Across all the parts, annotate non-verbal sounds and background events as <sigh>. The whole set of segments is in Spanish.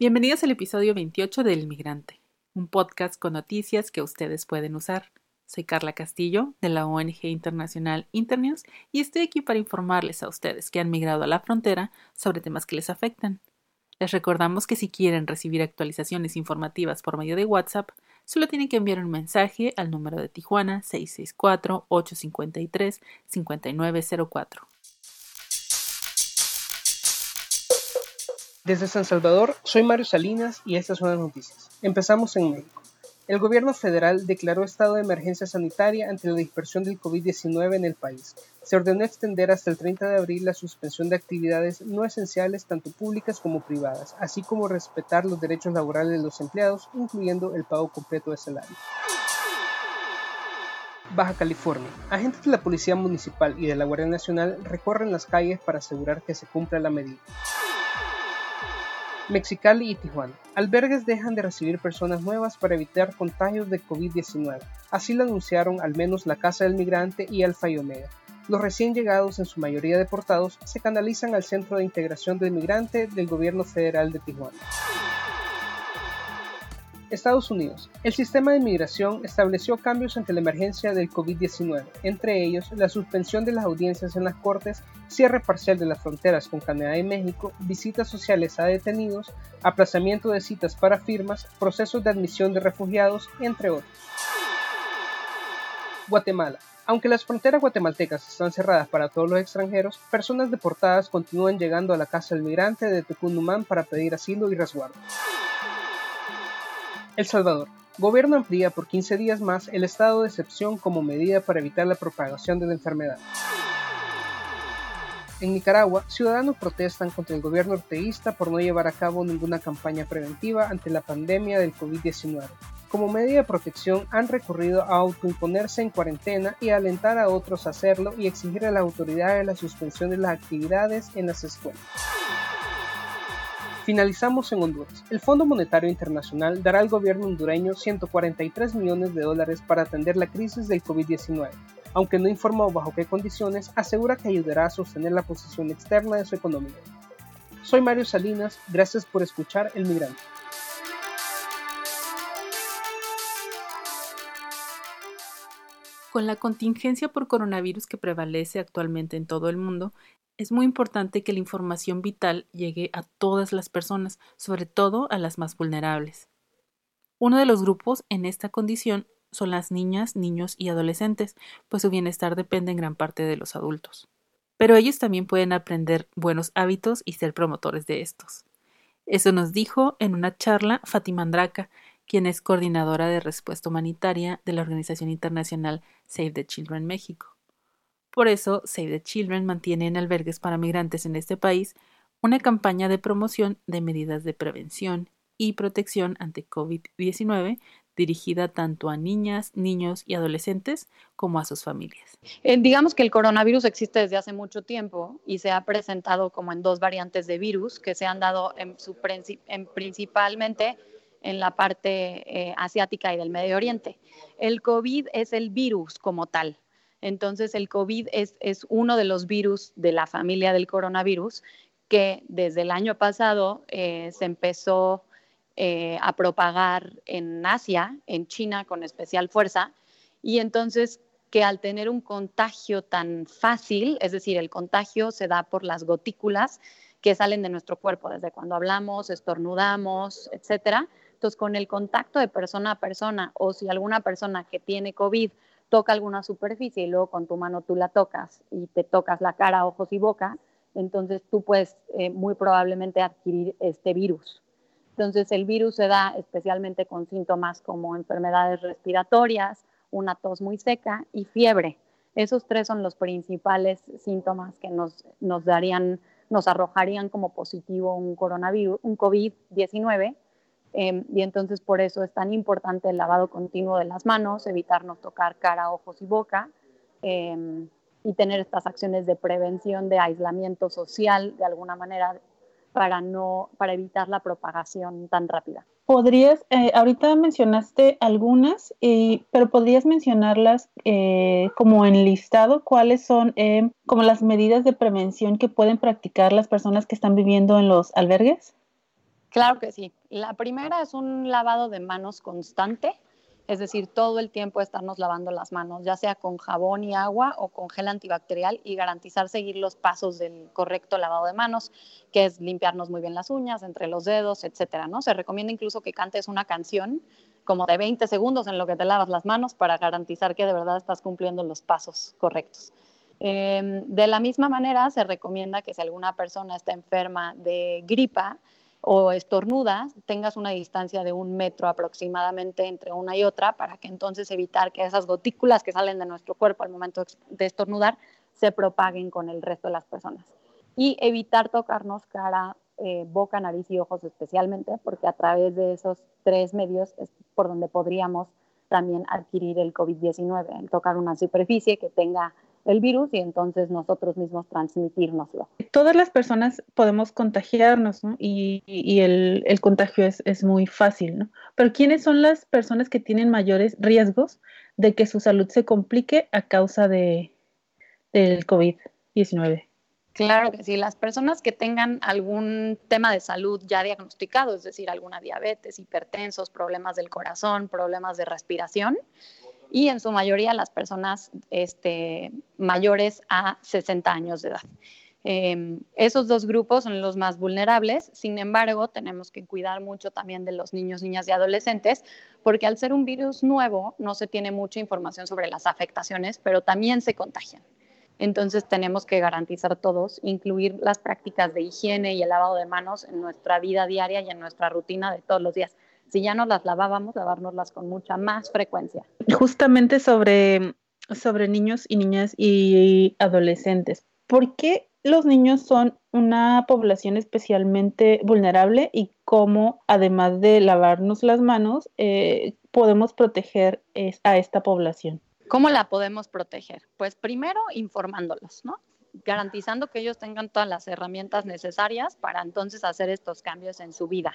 Bienvenidos al episodio 28 del Migrante, un podcast con noticias que ustedes pueden usar. Soy Carla Castillo de la ONG internacional Internews y estoy aquí para informarles a ustedes que han migrado a la frontera sobre temas que les afectan. Les recordamos que si quieren recibir actualizaciones informativas por medio de WhatsApp, solo tienen que enviar un mensaje al número de Tijuana 664-853-5904. Desde San Salvador, soy Mario Salinas y estas son las noticias. Empezamos en México. El gobierno federal declaró estado de emergencia sanitaria ante la dispersión del COVID-19 en el país. Se ordenó extender hasta el 30 de abril la suspensión de actividades no esenciales tanto públicas como privadas, así como respetar los derechos laborales de los empleados, incluyendo el pago completo de salario. Baja California. Agentes de la Policía Municipal y de la Guardia Nacional recorren las calles para asegurar que se cumpla la medida. Mexicali y Tijuana. Albergues dejan de recibir personas nuevas para evitar contagios de COVID-19. Así lo anunciaron al menos la Casa del Migrante y Alfa y Omega. Los recién llegados, en su mayoría deportados, se canalizan al Centro de Integración del Migrante del Gobierno Federal de Tijuana. Estados Unidos. El sistema de inmigración estableció cambios ante la emergencia del COVID-19, entre ellos la suspensión de las audiencias en las cortes, cierre parcial de las fronteras con Canadá y México, visitas sociales a detenidos, aplazamiento de citas para firmas, procesos de admisión de refugiados, entre otros. Guatemala. Aunque las fronteras guatemaltecas están cerradas para todos los extranjeros, personas deportadas continúan llegando a la casa del migrante de Tucumán para pedir asilo y resguardo. El Salvador. Gobierno amplía por 15 días más el estado de excepción como medida para evitar la propagación de la enfermedad. En Nicaragua, ciudadanos protestan contra el gobierno orteísta por no llevar a cabo ninguna campaña preventiva ante la pandemia del COVID-19. Como medida de protección, han recurrido a autoimponerse en cuarentena y alentar a otros a hacerlo y exigir a las autoridades la suspensión de las actividades en las escuelas. Finalizamos en Honduras. El Fondo Monetario Internacional dará al gobierno hondureño 143 millones de dólares para atender la crisis del COVID-19. Aunque no informó bajo qué condiciones, asegura que ayudará a sostener la posición externa de su economía. Soy Mario Salinas, gracias por escuchar El Migrante. Con la contingencia por coronavirus que prevalece actualmente en todo el mundo, es muy importante que la información vital llegue a todas las personas, sobre todo a las más vulnerables. Uno de los grupos en esta condición son las niñas, niños y adolescentes, pues su bienestar depende en gran parte de los adultos. Pero ellos también pueden aprender buenos hábitos y ser promotores de estos. Eso nos dijo en una charla Fátima Andraca, quien es coordinadora de respuesta humanitaria de la organización internacional Save the Children México. Por eso, Save the Children mantiene en albergues para migrantes en este país una campaña de promoción de medidas de prevención y protección ante COVID-19 dirigida tanto a niñas, niños y adolescentes como a sus familias. Eh, digamos que el coronavirus existe desde hace mucho tiempo y se ha presentado como en dos variantes de virus que se han dado en su en principalmente en la parte eh, asiática y del Medio Oriente. El COVID es el virus como tal, entonces, el COVID es, uno de los virus de la familia del coronavirus que desde el año pasado eh, se empezó eh, a propagar en Asia, en China con especial fuerza, y entonces que al tener un contagio tan fácil, es decir, el contagio se da por las gotículas que salen de nuestro cuerpo desde cuando hablamos, estornudamos, etcétera. Entonces, con el contacto de persona a persona o si alguna persona que tiene COVID toca alguna superficie y luego con tu mano tú la tocas y te tocas la cara, ojos y boca, entonces tú puedes eh, muy probablemente adquirir este virus. Entonces el virus se da especialmente con síntomas como enfermedades respiratorias, una tos muy seca y fiebre. Esos tres son los principales síntomas que nos, nos darían, nos arrojarían como positivo un coronavirus, un COVID-19 Em, y entonces por eso es tan importante el lavado continuo de las manos, evitarnos tocar cara, ojos y boca em, y tener estas acciones de prevención de aislamiento social de alguna manera para, no, para evitar la propagación tan rápida. Podrías, eh, ahorita mencionaste algunas, pero podrías mencionarlas eh, como en listado, cuáles son em, como las medidas de prevención que pueden practicar las personas que están viviendo en los albergues. Claro que sí. La primera es un lavado de manos constante, es decir, todo el tiempo estarnos lavando las manos, ya sea con jabón y agua o con gel antibacterial y garantizar seguir los pasos del correcto lavado de manos, que es limpiarnos muy bien las uñas, entre los dedos, etcétera, ¿no? Se recomienda incluso que cantes una canción como de 20 segundos en lo que te lavas las manos para garantizar que de verdad estás cumpliendo los pasos correctos. Em, de la misma manera, se recomienda que si alguna persona está enferma de gripa, o estornudas, tengas una distancia de un metro aproximadamente entre una y otra para que entonces evitar que esas gotículas que salen de nuestro cuerpo al momento de estornudar se propaguen con el resto de las personas. Y evitar tocarnos cara, eh, boca, nariz y ojos especialmente, porque a través de esos tres medios es por donde podríamos también adquirir el COVID-19, el tocar una superficie que tenga el virus y entonces nosotros mismos transmitirnoslo. Todas las personas podemos contagiarnos, ¿no? Y, el, contagio es, es, muy fácil, ¿no? Pero ¿quiénes son las personas que tienen mayores riesgos de que su salud se complique a causa de, del COVID-19? Claro que sí, las personas que tengan algún tema de salud ya diagnosticado, es decir, alguna diabetes, hipertensos, problemas del corazón, problemas de respiración, y en su mayoría las personas este, mayores a 60 años de edad. Em, esos dos grupos son los más vulnerables, sin embargo, tenemos que cuidar mucho también de los niños, niñas y adolescentes, porque al ser un virus nuevo no se tiene mucha información sobre las afectaciones, pero también se contagian. Entonces tenemos que garantizar todos, incluir las prácticas de higiene y el lavado de manos en nuestra vida diaria y en nuestra rutina de todos los días si ya no las lavábamos, lavárnoslas con mucha más frecuencia. Justamente sobre, sobre niños y niñas y adolescentes, ¿por qué los niños son una población especialmente vulnerable y cómo, además de lavarnos las manos, eh, podemos proteger a esta población? ¿Cómo la podemos proteger? Pues primero informándolos, ¿no? garantizando que ellos tengan todas las herramientas necesarias para entonces hacer estos cambios en su vida.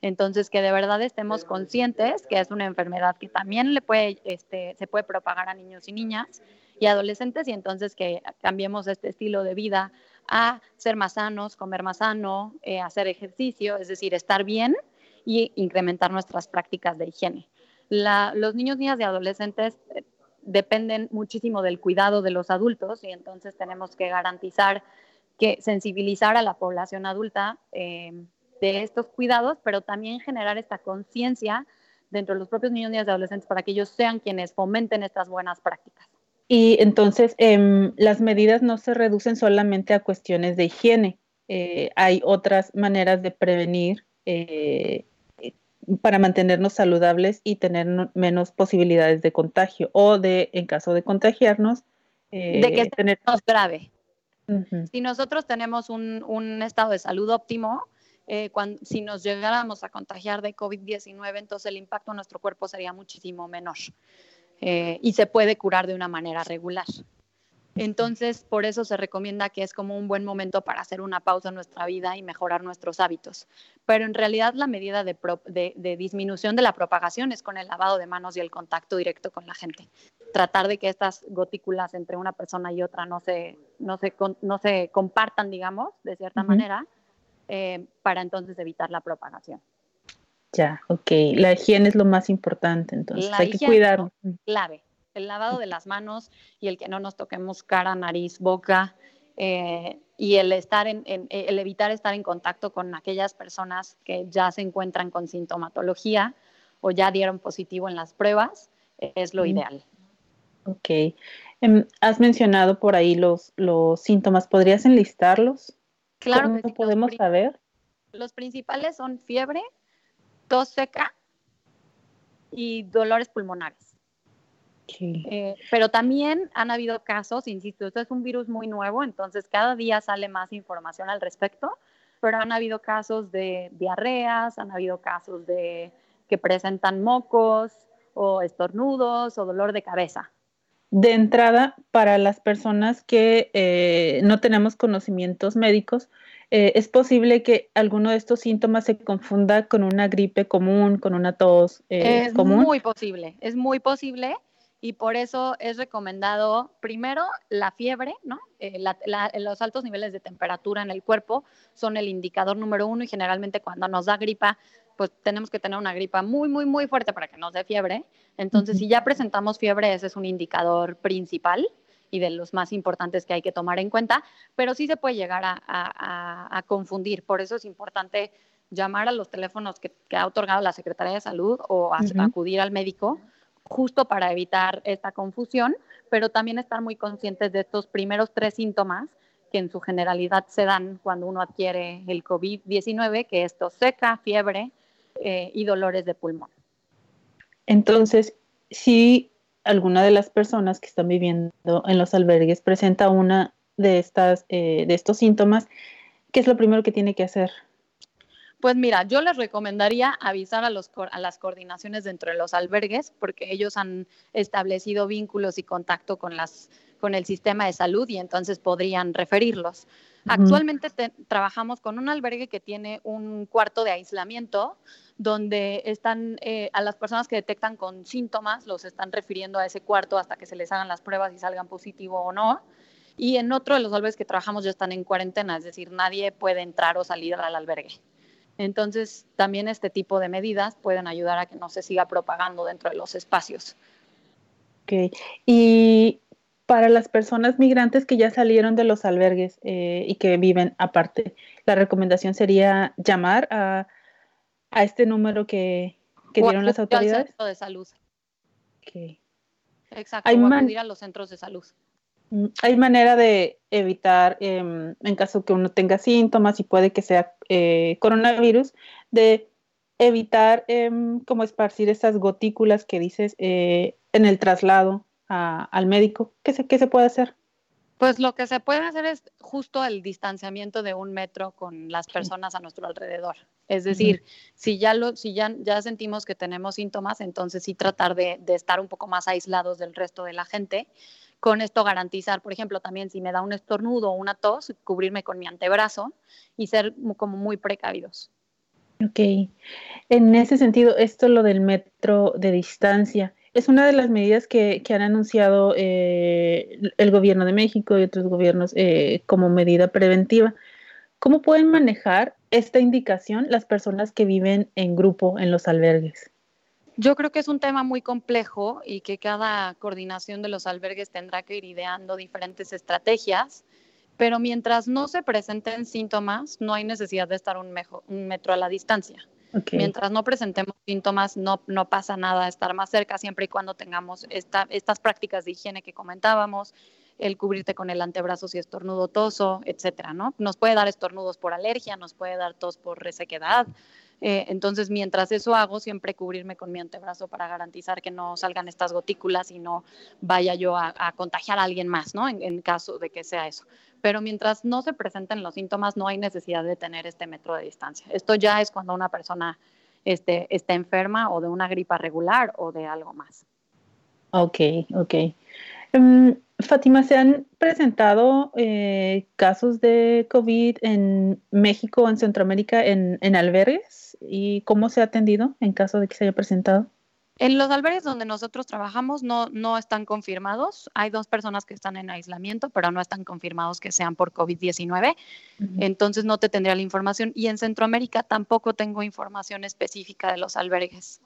Entonces, que de verdad estemos conscientes que es una enfermedad que también le puede, este, se puede propagar a niños y niñas y adolescentes y entonces que cambiemos este estilo de vida a ser más sanos, comer más sano, eh, hacer ejercicio, es decir, estar bien y incrementar nuestras prácticas de higiene. los niños, niñas y adolescentes eh, dependen muchísimo del cuidado de los adultos y entonces tenemos que garantizar que sensibilizar a la población adulta eh, de estos cuidados, pero también generar esta conciencia dentro de los propios niños, y adolescentes para que ellos sean quienes fomenten estas buenas prácticas. Y entonces em, las medidas no se reducen solamente a cuestiones de higiene, eh, hay otras maneras de prevenir eh, para mantenernos saludables y tener menos posibilidades de contagio o de, en caso de contagiarnos, eh, de que tener grave. Si nosotros tenemos un, un, estado de salud óptimo, eh, si nos llegáramos a contagiar de COVID-19, entonces el impacto en nuestro cuerpo sería muchísimo menor eh, y se puede curar de una manera regular. Entonces, por eso se recomienda que es como un buen momento para hacer una pausa en nuestra vida y mejorar nuestros hábitos. Pero en realidad la medida de, de, disminución de la propagación es con el lavado de manos y el contacto directo con la gente. Tratar de que estas gotículas entre una persona y otra no se, no se, no se compartan, digamos, de cierta manera eh, para entonces evitar la propagación. Ya, ok. La higiene es lo más importante, entonces hay que cuidar. Clave. El lavado de las manos y el que no nos toquemos cara, nariz, boca eh, y el estar en, el evitar estar en contacto con aquellas personas que ya se encuentran con sintomatología o ya dieron positivo en las pruebas es lo ideal. Ok. Em, has mencionado por ahí los, los síntomas. ¿Podrías enlistarlos? Claro ¿Cómo podemos saber? Los principales son fiebre, tos seca y dolores pulmonares. Eh, pero también han habido casos, insisto, esto es un virus muy nuevo, entonces cada día sale más información al respecto, pero han habido casos de diarreas, han habido casos de que presentan mocos o estornudos o dolor de cabeza de entrada, para las personas que eh, no tenemos conocimientos médicos, eh, es posible que alguno de estos síntomas se confunda con una gripe común, con una tos eh, es muy posible, es muy posible y por eso es recomendado primero la fiebre, ¿no? Eh, los altos niveles de temperatura en el cuerpo son el indicador número uno y generalmente cuando nos da gripa, pues tenemos que tener una gripa muy, muy, muy fuerte para que nos dé fiebre. Entonces, si ya presentamos fiebre, ese es un indicador principal y de los más importantes que hay que tomar en cuenta, pero sí se puede llegar a, confundir. Por eso es importante llamar a los teléfonos que, ha otorgado la Secretaría de Salud o acudir al médico justo para evitar esta confusión, pero también estar muy conscientes de estos primeros tres síntomas que en su generalidad se dan cuando uno adquiere el COVID-19, que es tos seca, fiebre eh, y dolores de pulmón. Entonces, si alguna de las personas que están viviendo en los albergues presenta una de, estas, eh, de estos síntomas, ¿qué es lo primero que tiene que hacer? Pues mira, yo les recomendaría avisar a, los, a las coordinaciones dentro de los albergues porque ellos han establecido vínculos y contacto con, las, con el sistema de salud y entonces podrían referirlos. Actualmente trabajamos con un albergue que tiene un cuarto de aislamiento donde están eh, a las personas que detectan con síntomas, los están refiriendo a ese cuarto hasta que se les hagan las pruebas y salgan positivo o no. Y en otro de los albergues que trabajamos ya están en cuarentena, es decir, nadie puede entrar o salir al albergue. Entonces, también este tipo de medidas pueden ayudar a que no se siga propagando dentro de los espacios. Ok. Y para las personas migrantes que ya salieron de los albergues eh, y que viven aparte, la recomendación sería llamar a, este número que, dieron las autoridades. Al centro de salud. Okay. Exacto, o acudir a los centros de salud. Mm, hay manera de evitar, em, en caso que uno tenga síntomas y puede que sea eh, coronavirus, de evitar em, como esparcir esas gotículas que dices eh, en el traslado al médico. ¿Qué se, ¿Qué se puede hacer? Pues lo que se puede hacer es justo el distanciamiento de un metro con las personas a nuestro alrededor. Es decir, si, ya, lo, si ya, ya sentimos que tenemos síntomas, entonces sí tratar de, de estar un poco más aislados del resto de la gente con esto garantizar, por ejemplo, también si me da un estornudo o una tos, cubrirme con mi antebrazo y ser como muy precavidos. Ok. En ese sentido, esto lo del metro de distancia es una de las medidas que, han anunciado eh, el gobierno de México y otros gobiernos eh, como medida preventiva. ¿Cómo pueden manejar esta indicación las personas que viven en grupo en los albergues? Yo creo que es un tema muy complejo y que cada coordinación de los albergues tendrá que ir ideando diferentes estrategias, pero mientras no se presenten síntomas, no hay necesidad de estar un, metro a la distancia. Mientras no presentemos síntomas, no, no pasa nada estar más cerca, siempre y cuando tengamos estas prácticas de higiene que comentábamos, el cubrirte con el antebrazo si estornudo toso, etcétera, ¿no? Nos puede dar estornudos por alergia, nos puede dar tos por resequedad, eh, entonces, mientras eso hago, siempre cubrirme con mi antebrazo para garantizar que no salgan estas gotículas y no vaya yo a, contagiar a alguien más, ¿no? En, caso de que sea eso. Pero mientras no se presenten los síntomas, no hay necesidad de tener este metro de distancia. Esto ya es cuando una persona este, está enferma o de una gripa regular o de algo más. Ok, ok. Em, Fátima, ¿se han presentado eh, casos de COVID en México en Centroamérica en, albergues? ¿Y cómo se ha atendido en caso de que se haya presentado? En los albergues donde nosotros trabajamos no, no están confirmados. Hay dos personas que están en aislamiento, pero no están confirmados que sean por COVID-19. Entonces no te tendría la información. Y en Centroamérica tampoco tengo información específica de los albergues.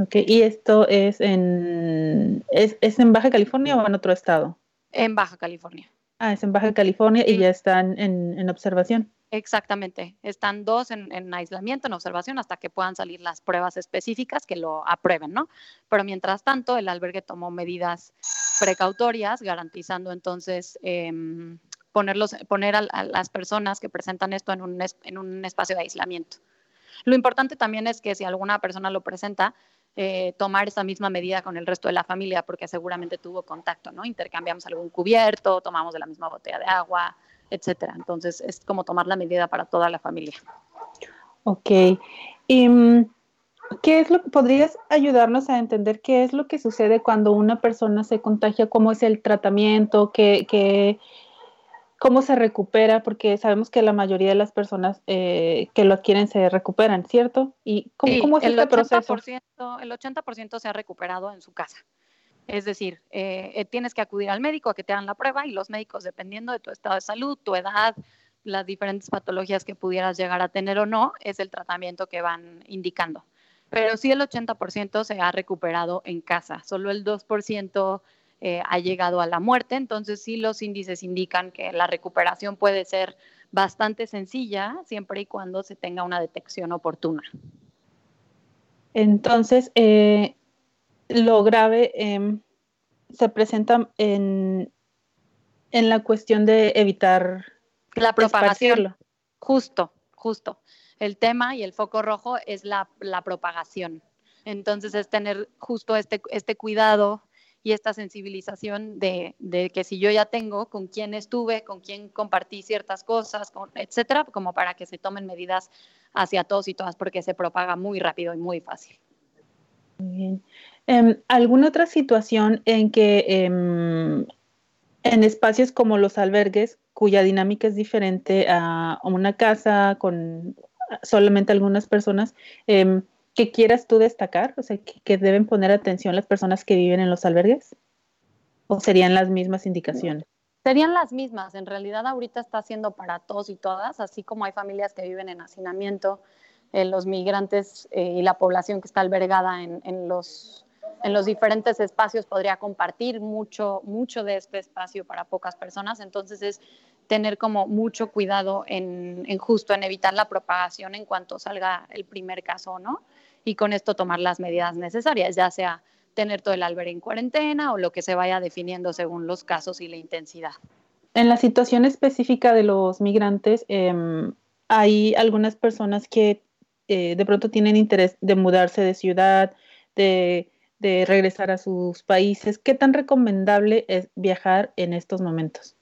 Ok, ¿y esto es en, es, en Baja California o en otro estado? En Baja California. Ah, es en Baja California y ya están en, observación. Exactamente, están dos en, aislamiento, en observación, hasta que puedan salir las pruebas específicas que lo aprueben, ¿no? Pero mientras tanto, el albergue tomó medidas precautorias, garantizando entonces em, ponerlos, poner a, las personas que presentan esto en un, en un espacio de aislamiento. Lo importante también es que si alguna persona lo presenta, eh, tomar esa misma medida con el resto de la familia porque seguramente tuvo contacto, ¿no? Intercambiamos algún cubierto, tomamos de la misma botella de agua, etcétera. Entonces es como tomar la medida para toda la familia. Ok. ¿Y mm, qué es lo que podrías ayudarnos a entender qué es lo que sucede cuando una persona se contagia? ¿Cómo es el tratamiento? ¿Qué, qué cómo se recupera, porque sabemos que la mayoría de las personas eh, que lo adquieren se recuperan, ¿cierto? ¿Y cómo, es el este proceso? El 80% se ha recuperado en su casa. Es decir, eh, eh, tienes que acudir al médico a que te hagan la prueba y los médicos, dependiendo de tu estado de salud, tu edad, las diferentes patologías que pudieras llegar a tener o no, es el tratamiento que van indicando. Pero sí el 80% se ha recuperado en casa, solo el 2% eh, ha llegado a la muerte, entonces sí los índices indican que la recuperación puede ser bastante sencilla siempre y cuando se tenga una detección oportuna. Entonces, eh, lo grave em, se presenta en, en la cuestión de evitar la propagación. Justo, justo. El tema y el foco rojo es la, la propagación. Entonces es tener justo este, este cuidado y esta sensibilización de, de, que si yo ya tengo con quién estuve, con quién compartí ciertas cosas, con, etcétera, como para que se tomen medidas hacia todos y todas, porque se propaga muy rápido y muy fácil. Muy bien. Em, ¿Alguna otra situación en que em, en espacios como los albergues, cuya dinámica es diferente a, una casa con solamente algunas personas, eh, que quieras tú destacar? O sea, que, deben poner atención las personas que viven en los albergues? ¿O serían las mismas indicaciones? Serían las mismas. En realidad ahorita está haciendo para todos y todas, así como hay familias que viven en hacinamiento, eh, los migrantes eh, y la población que está albergada en, en, los, en los diferentes espacios podría compartir mucho, mucho de este espacio para pocas personas. Entonces es tener como mucho cuidado en, en, justo en evitar la propagación en cuanto salga el primer caso, ¿no? y con esto tomar las medidas necesarias, ya sea tener todo el albergue en cuarentena o lo que se vaya definiendo según los casos y la intensidad. En la situación específica de los migrantes, em, hay algunas personas que eh, de pronto tienen interés de mudarse de ciudad, de, regresar a sus países. ¿Qué tan recomendable es viajar en estos momentos?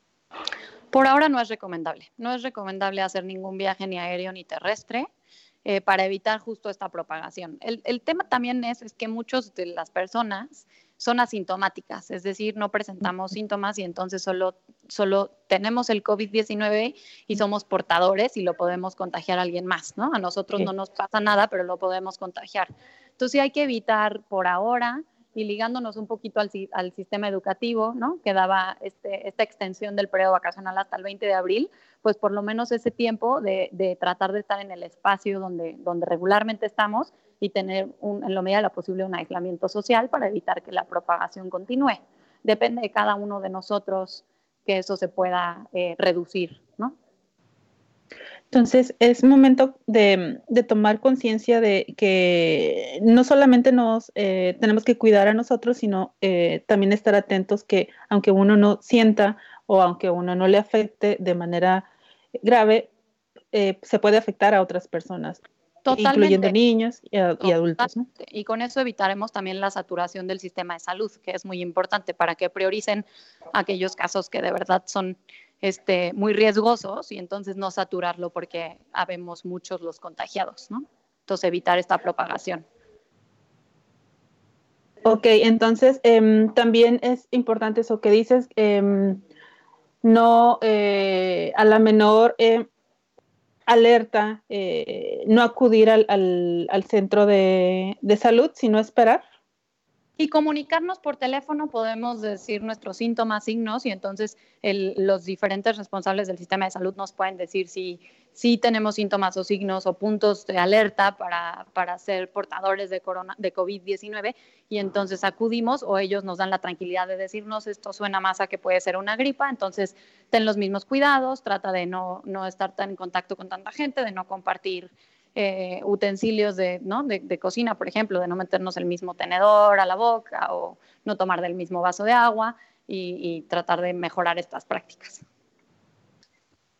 Por ahora no es recomendable. No es recomendable hacer ningún viaje ni aéreo ni terrestre. Eh, para evitar justo esta propagación. El, el tema también es, es que muchas de las personas son asintomáticas, es decir, no presentamos síntomas y entonces solo, solo tenemos el COVID-19 y somos portadores y lo podemos contagiar a alguien más, ¿no? A nosotros no nos pasa nada, pero lo podemos contagiar. Entonces hay que evitar por ahora y ligándonos un poquito al, al sistema educativo, ¿no? que daba este, esta extensión del periodo vacacional hasta el 20 de abril, pues por lo menos ese tiempo de, de tratar de estar en el espacio donde, donde regularmente estamos y tener un, en lo medida de lo posible un aislamiento social para evitar que la propagación continúe. Depende de cada uno de nosotros que eso se pueda eh, reducir. Entonces, es momento de, tomar conciencia de que no solamente nos eh, tenemos que cuidar a nosotros, sino eh, también estar atentos que aunque uno no sienta o aunque uno no le afecte de manera grave, eh, se puede afectar a otras personas. Incluyendo niños y, y adultos. Y con eso evitaremos también la saturación del sistema de salud, que es muy importante para que prioricen aquellos casos que de verdad son este, muy riesgosos y entonces no saturarlo porque habemos muchos los contagiados, ¿no? Entonces evitar esta propagación. Ok, entonces em, también es importante eso que dices, em, no eh, a la menor em, alerta, eh, no acudir al, al, centro de, de salud, sino esperar y comunicarnos por teléfono podemos decir nuestros síntomas, signos y entonces los diferentes responsables del sistema de salud nos pueden decir si, si tenemos síntomas o signos o puntos de alerta para, para ser portadores de, corona, de COVID-19 y entonces acudimos o ellos nos dan la tranquilidad de decirnos esto suena más a que puede ser una gripa, entonces ten los mismos cuidados, trata de no, no estar tan en contacto con tanta gente, de no compartir eh, utensilios de, ¿no? de, cocina, por ejemplo, de no meternos el mismo tenedor a la boca o no tomar del mismo vaso de agua y, tratar de mejorar estas prácticas.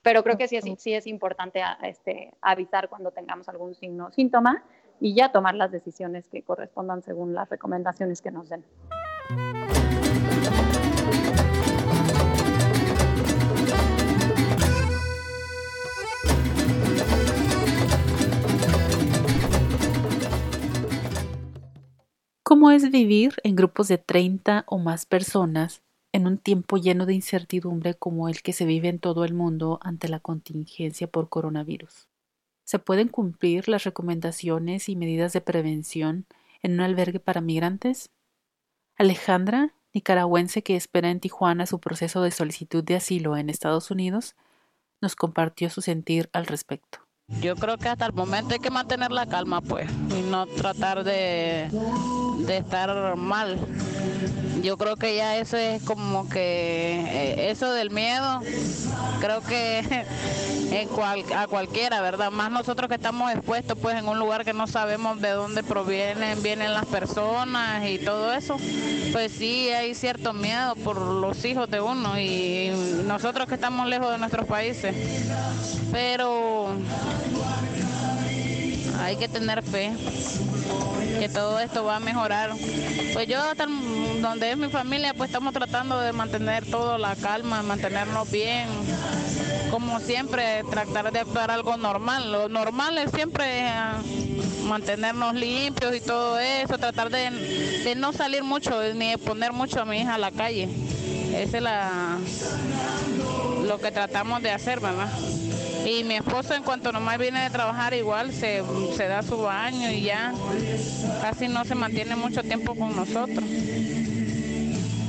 Pero creo que sí es, sí es importante este, avisar cuando tengamos algún signo o síntoma y ya tomar las decisiones que correspondan según las recomendaciones que nos den. ¿Cómo es vivir en grupos de 30 o más personas en un tiempo lleno de incertidumbre como el que se vive en todo el mundo ante la contingencia por coronavirus? ¿Se pueden cumplir las recomendaciones y medidas de prevención en un albergue para migrantes? Alejandra, nicaragüense que espera en Tijuana su proceso de solicitud de asilo en Estados Unidos, nos compartió su sentir al respecto. Yo creo que hasta el momento hay que mantener la calma, pues, y no tratar de, de estar mal. Yo creo que ya eso es como que eh, eso del miedo, creo que <laughs> a cualquiera, ¿verdad? Más nosotros que estamos expuestos pues en un lugar que no sabemos de dónde provienen, vienen las personas y todo eso, pues sí hay cierto miedo por los hijos de uno y nosotros que estamos lejos de nuestros países. Pero hay que tener fe que todo esto va a mejorar. Pues yo hasta donde es mi familia, pues estamos tratando de mantener todo la calma, mantenernos bien, como siempre, tratar de actuar algo normal. Lo normal es siempre ah, mantenernos limpios y todo eso, tratar de, de no salir mucho ni de poner mucho a mi hija a la calle. Ese es la, lo que tratamos de hacer, ¿verdad? Y mi esposo en cuanto nomás viene de trabajar igual se, se da su baño y ya casi no se mantiene mucho tiempo con nosotros.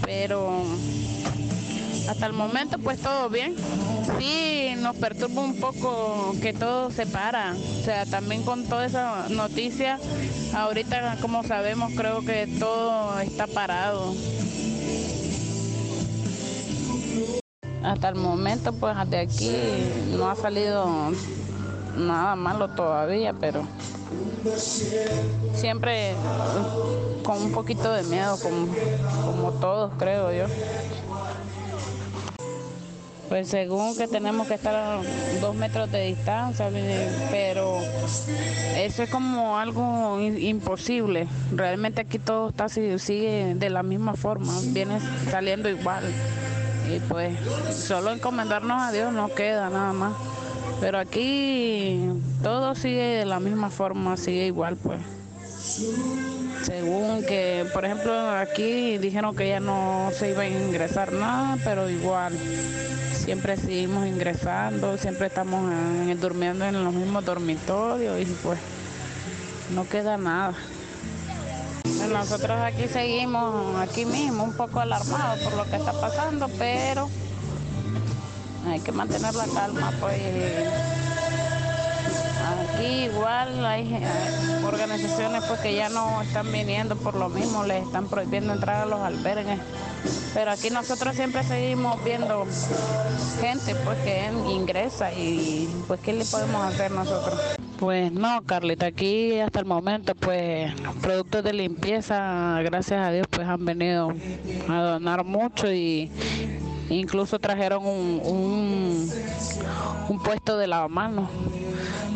Pero hasta el momento pues todo bien. Sí, nos perturba un poco que todo se para. O sea, también con toda esa noticia, ahorita como sabemos creo que todo está parado. Hasta el momento, pues de aquí no ha salido nada malo todavía, pero siempre con un poquito de miedo, como, como todos creo yo. Pues según que tenemos que estar a dos metros de distancia, pero eso es como algo imposible. Realmente aquí todo está sigue de la misma forma, viene saliendo igual. Y pues solo encomendarnos a Dios no queda nada más. Pero aquí todo sigue de la misma forma, sigue igual pues. Según que, por ejemplo, aquí dijeron que ya no se iba a ingresar nada, pero igual siempre seguimos ingresando, siempre estamos durmiendo en los mismos dormitorios y pues no queda nada. Nosotros aquí seguimos, aquí mismo, un poco alarmados por lo que está pasando, pero hay que mantener la calma, pues. Aquí igual hay organizaciones pues que ya no están viniendo por lo mismo, les están prohibiendo entrar a los albergues. Pero aquí nosotros siempre seguimos viendo gente pues que ingresa y pues qué le podemos hacer nosotros. Pues no, Carlita, aquí hasta el momento, pues productos de limpieza, gracias a Dios, pues han venido a donar mucho y incluso trajeron un, un, puesto de lavamanos.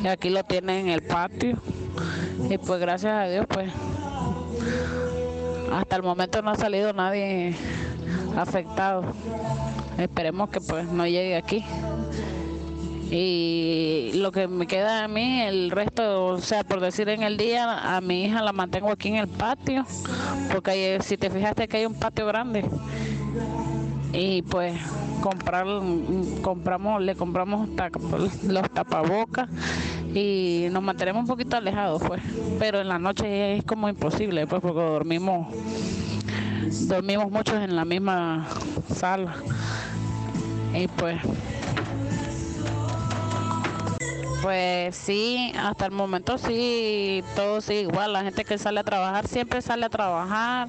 Y aquí lo tienen en el patio. Y pues gracias a Dios, pues hasta el momento no ha salido nadie afectado. Esperemos que pues no llegue aquí y lo que me queda a mí, el resto, o sea, por decir en el día, a mi hija la mantengo aquí en el patio, porque si te fijaste que hay un patio grande. Y pues comprar compramos le compramos los tapabocas y nos mantenemos un poquito alejados pues. Pero en la noche es como imposible pues porque dormimos dormimos muchos en la misma sala. Y pues pues sí, hasta el momento sí, todo sigue igual. La gente que sale a trabajar siempre sale a trabajar.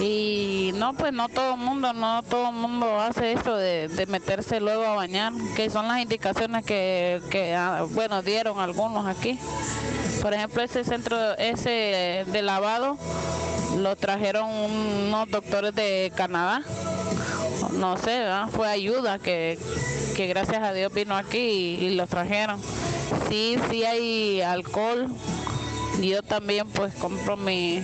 Y no, pues no todo el mundo, no todo el mundo hace eso de, meterse luego a bañar, que son las indicaciones que, que, ah, bueno, dieron algunos aquí. Por ejemplo, ese centro, ese de lavado, lo trajeron unos doctores de Canadá. No sé, fue ayuda que, gracias a Dios vino aquí y, y los trajeron. Sí, sí hay alcohol. Yo también pues compro mi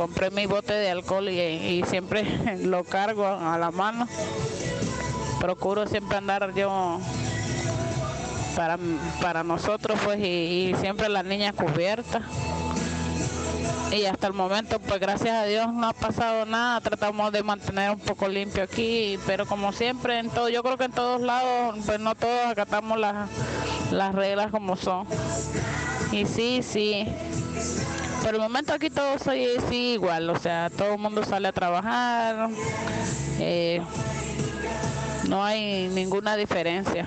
compré mi bote de alcohol y, siempre <laughs> lo cargo a la mano. Procuro siempre andar yo para, para nosotros pues y, siempre las niñas cubiertas. Y hasta el momento, pues gracias a Dios no ha pasado nada, tratamos de mantener un poco limpio aquí, pero como siempre en todo, yo creo que en todos lados, pues no todos acatamos las, las reglas como son. Y sí, sí, por el momento aquí todo soy sí, igual, o sea, todo el mundo sale a trabajar, eh, no hay ninguna diferencia.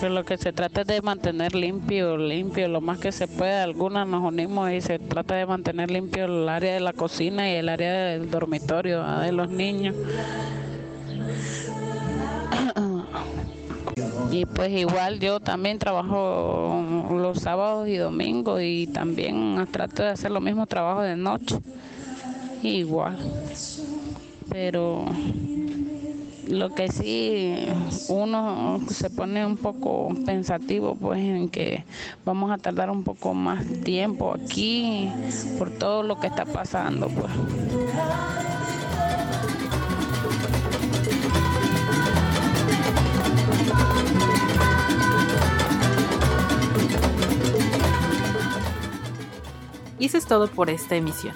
Pero lo que se trata es de mantener limpio, limpio, lo más que se puede. Algunas nos unimos y se trata de mantener limpio el área de la cocina y el área del dormitorio de los niños. Y pues igual yo también trabajo los sábados y domingos y también trato de hacer lo mismo trabajo de noche. Igual. Pero lo que sí uno se pone un poco pensativo pues en que vamos a tardar un poco más tiempo aquí por todo lo que está pasando pues. Todo por esta emisión.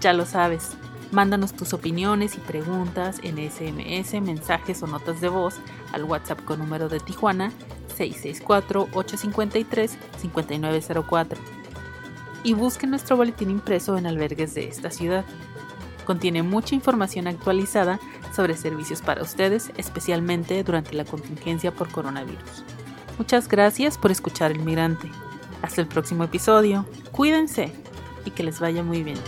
Ya lo sabes, mándanos tus opiniones y preguntas en SMS, mensajes o notas de voz al WhatsApp con número de Tijuana 664-853-5904. Y busquen nuestro boletín impreso en albergues de esta ciudad. Contiene mucha información actualizada sobre servicios para ustedes, especialmente durante la contingencia por coronavirus. Muchas gracias por escuchar El Migrante. Hasta el próximo episodio. Cuídense y que les vaya muy bien.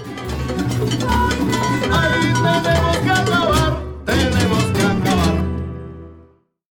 Ahí tenemos que acabar, tenemos que acabar.